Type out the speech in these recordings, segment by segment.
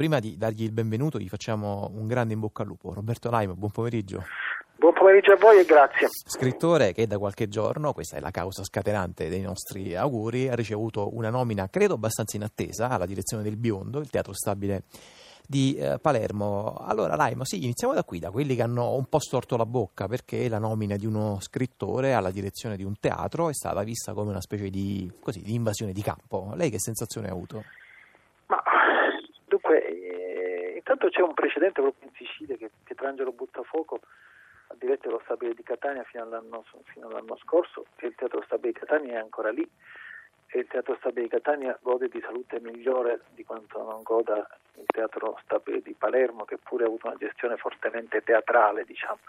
Prima di dargli il benvenuto gli facciamo un grande in bocca al lupo. Roberto Laimo, buon pomeriggio. Buon pomeriggio a voi e grazie. Scrittore che da qualche giorno, questa è la causa scatenante dei nostri auguri, ha ricevuto una nomina credo abbastanza inattesa alla direzione del Biondo, il teatro stabile di eh, Palermo. Allora, Laimo, sì, iniziamo da qui, da quelli che hanno un po' storto la bocca perché la nomina di uno scrittore alla direzione di un teatro è stata vista come una specie di, così, di invasione di campo. Lei che sensazione ha avuto? Dunque, eh, intanto c'è un precedente proprio in Sicilia che Pietrangelo Buttafuoco ha diretto lo Stabile di Catania fino all'anno, fino all'anno scorso e il Teatro Stabile di Catania è ancora lì e il Teatro Stabile di Catania gode di salute migliore di quanto non goda il Teatro Stabile di Palermo che pure ha avuto una gestione fortemente teatrale diciamo.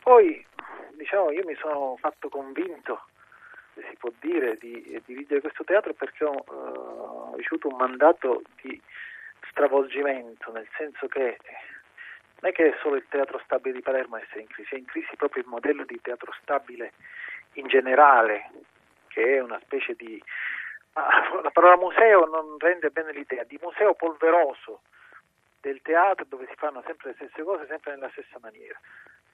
Poi diciamo, io mi sono fatto convinto si può dire, di dirigere questo teatro perché ho uh, ricevuto un mandato di stravolgimento, nel senso che non è che è solo il teatro stabile di Palermo essere in crisi, è in crisi proprio il modello di teatro stabile in generale, che è una specie di... la parola museo non rende bene l'idea, di museo polveroso del teatro dove si fanno sempre le stesse cose, sempre nella stessa maniera.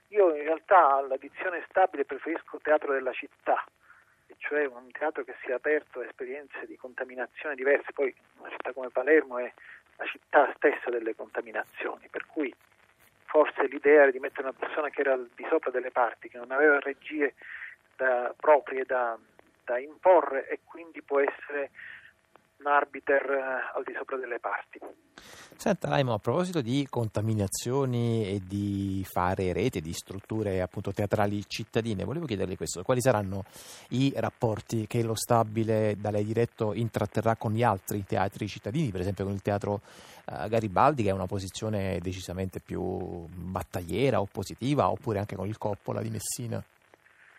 Io in realtà alla dizione stabile preferisco teatro della città, cioè un teatro che sia aperto a esperienze di contaminazione diverse, poi una città come Palermo è la città stessa delle contaminazioni, per cui forse l'idea di mettere una persona che era al di sopra delle parti, che non aveva regie da, proprie da, da imporre e quindi può essere un arbiter eh, al di sopra delle parti. Senta Laimo, a proposito di contaminazioni e di fare rete di strutture appunto teatrali cittadine, volevo chiederle questo, quali saranno i rapporti che lo stabile da lei diretto intratterrà con gli altri teatri cittadini, per esempio con il teatro uh, Garibaldi che ha una posizione decisamente più battagliera, oppositiva, oppure anche con il Coppola di Messina?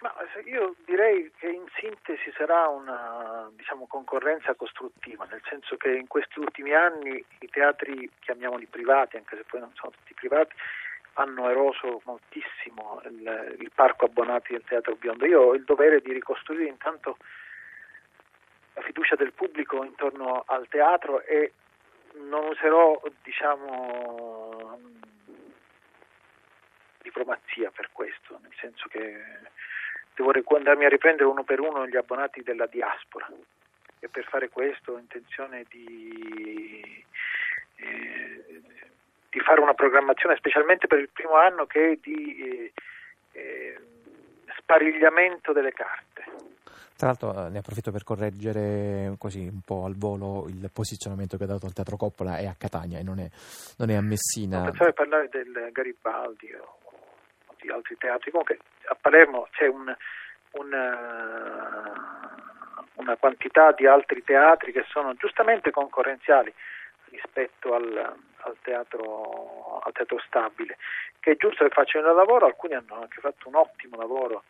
Ma io direi che in sintesi sarà una diciamo, concorrenza costruttiva, nel senso che in questi ultimi anni i teatri, chiamiamoli privati, anche se poi non sono tutti privati, hanno eroso moltissimo il, il parco abbonati del Teatro Biondo. Io ho il dovere di ricostruire intanto la fiducia del pubblico intorno al teatro e non userò diciamo, diplomazia per questo, nel senso che devo andarmi a riprendere uno per uno gli abbonati della diaspora e per fare questo ho intenzione di, eh, di fare una programmazione specialmente per il primo anno che è di eh, eh, sparigliamento delle carte. Tra l'altro eh, ne approfitto per correggere così un po' al volo il posizionamento che ha dato il Teatro Coppola è a Catania e non è, non è a Messina. Non pensavo di parlare del Garibaldi o di altri teatri. Comunque a Palermo c'è un, una, una, quantità di altri teatri che sono giustamente concorrenziali rispetto al, al, teatro, al teatro stabile, che è giusto che facciano il lavoro, alcuni hanno anche fatto un ottimo lavoro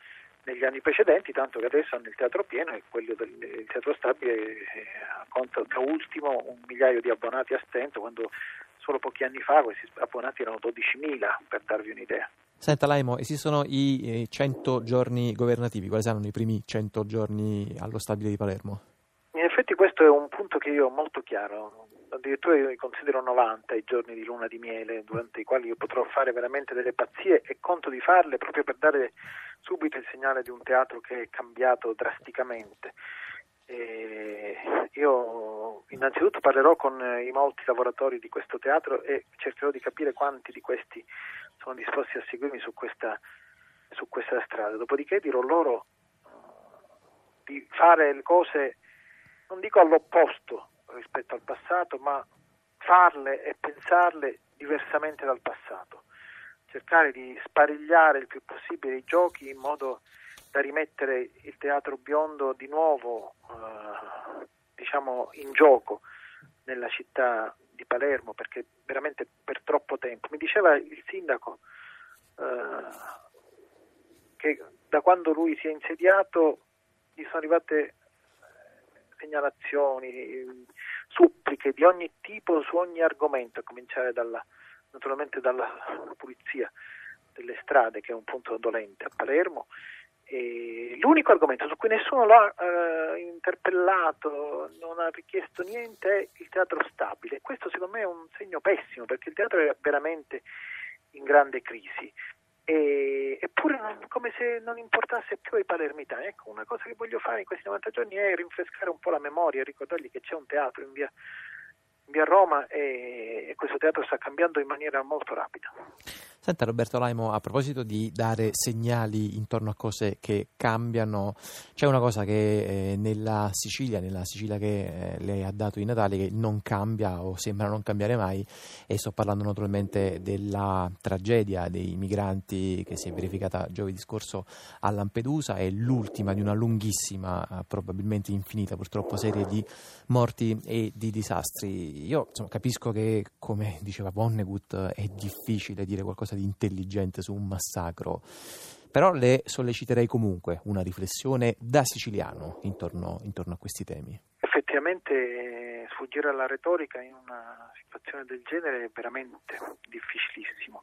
negli anni precedenti, tanto che adesso hanno il teatro pieno e quello del teatro stabile eh, conta da ultimo un migliaio di abbonati a stento, quando solo pochi anni fa questi abbonati erano 12.000, per darvi un'idea. Senta Laimo, esistono i 100 eh, giorni governativi, quali saranno i primi 100 giorni allo stabile di Palermo? In effetti questo è un punto che io ho molto chiaro, addirittura io considero 90 i giorni di luna di miele durante i quali io potrò fare veramente delle pazzie e conto di farle proprio per dare subito il segnale di un teatro che è cambiato drasticamente. E io innanzitutto parlerò con i molti lavoratori di questo teatro e cercherò di capire quanti di questi sono disposti a seguirmi su questa, su questa strada. Dopodiché dirò loro uh, di fare le cose, non dico all'opposto rispetto al passato, ma farle e pensarle diversamente dal passato. Cercare di sparigliare il più possibile i giochi in modo da rimettere il teatro biondo di nuovo uh, diciamo, in gioco nella città Palermo perché veramente per troppo tempo. Mi diceva il sindaco eh, che da quando lui si è insediato gli sono arrivate eh, segnalazioni, suppliche di ogni tipo su ogni argomento, a cominciare dalla, naturalmente dalla pulizia delle strade che è un punto dolente a Palermo E l'unico argomento su cui nessuno l'ha eh, interpellato, non ha richiesto niente, è il teatro stabile. Questo secondo me è un segno pessimo perché il teatro è veramente in grande crisi. E, eppure non, come se non importasse più ai palermitani. Ecco, una cosa che voglio fare in questi 90 giorni è rinfrescare un po' la memoria, ricordargli che c'è un teatro in via, in via Roma e, e questo teatro sta cambiando in maniera molto rapida. Senta Roberto Laimo, a proposito di dare segnali intorno a cose che cambiano, c'è una cosa che eh, nella Sicilia, nella Sicilia che eh, lei ha dato in Natale, che non cambia o sembra non cambiare mai, e sto parlando naturalmente della tragedia dei migranti che si è verificata giovedì scorso a Lampedusa, è l'ultima di una lunghissima, eh, probabilmente infinita purtroppo, serie di morti e di disastri. Io insomma, capisco che, come diceva Vonnegut, è difficile dire qualcosa di intelligente su un massacro, però le solleciterei comunque una riflessione da siciliano intorno, intorno a questi temi. Effettivamente sfuggire alla retorica in una situazione del genere è veramente difficilissimo.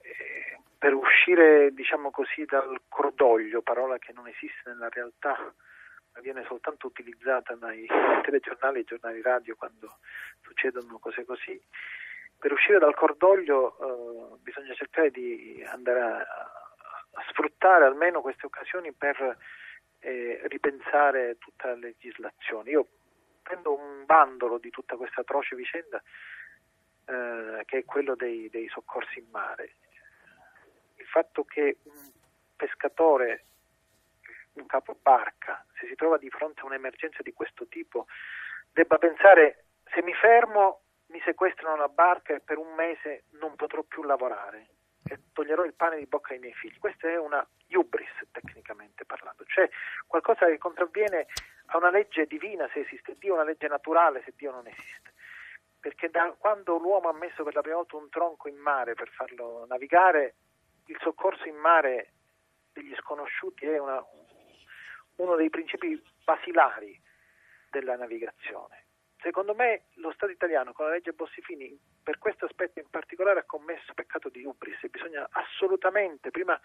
Eh, per uscire, diciamo così, dal cordoglio, parola che non esiste nella realtà, ma viene soltanto utilizzata dai telegiornali e giornali radio quando succedono cose così, per uscire dal cordoglio eh, bisogna cercare di andare a, a, sfruttare almeno queste occasioni per eh, ripensare tutta la legislazione. Io prendo un bandolo di tutta questa atroce vicenda eh, che è quello dei, dei soccorsi in mare. Il fatto che un pescatore un capobarca, se si trova di fronte a un'emergenza di questo tipo, debba pensare se mi fermo mi sequestrano la barca e per un mese non potrò più lavorare e toglierò il pane di bocca ai miei figli. Questa è una hubris tecnicamente parlando, cioè qualcosa che contravviene a una legge divina se esiste Dio, una legge naturale se Dio non esiste. Perché da quando l'uomo ha messo per la prima volta un tronco in mare per farlo navigare, il soccorso in mare degli sconosciuti è una, uno dei principi basilari della navigazione. Secondo me lo Stato italiano con la legge Bossifini per questo aspetto in particolare ha commesso peccato di ubris e bisogna assolutamente, prima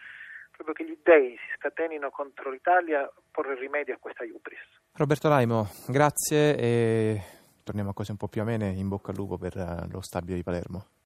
proprio che gli dei si scatenino contro l'Italia, porre rimedio a questa ubris. Roberto Laimo, grazie e torniamo a cose un po' più amene, in bocca al lupo per eh, lo stabile di Palermo.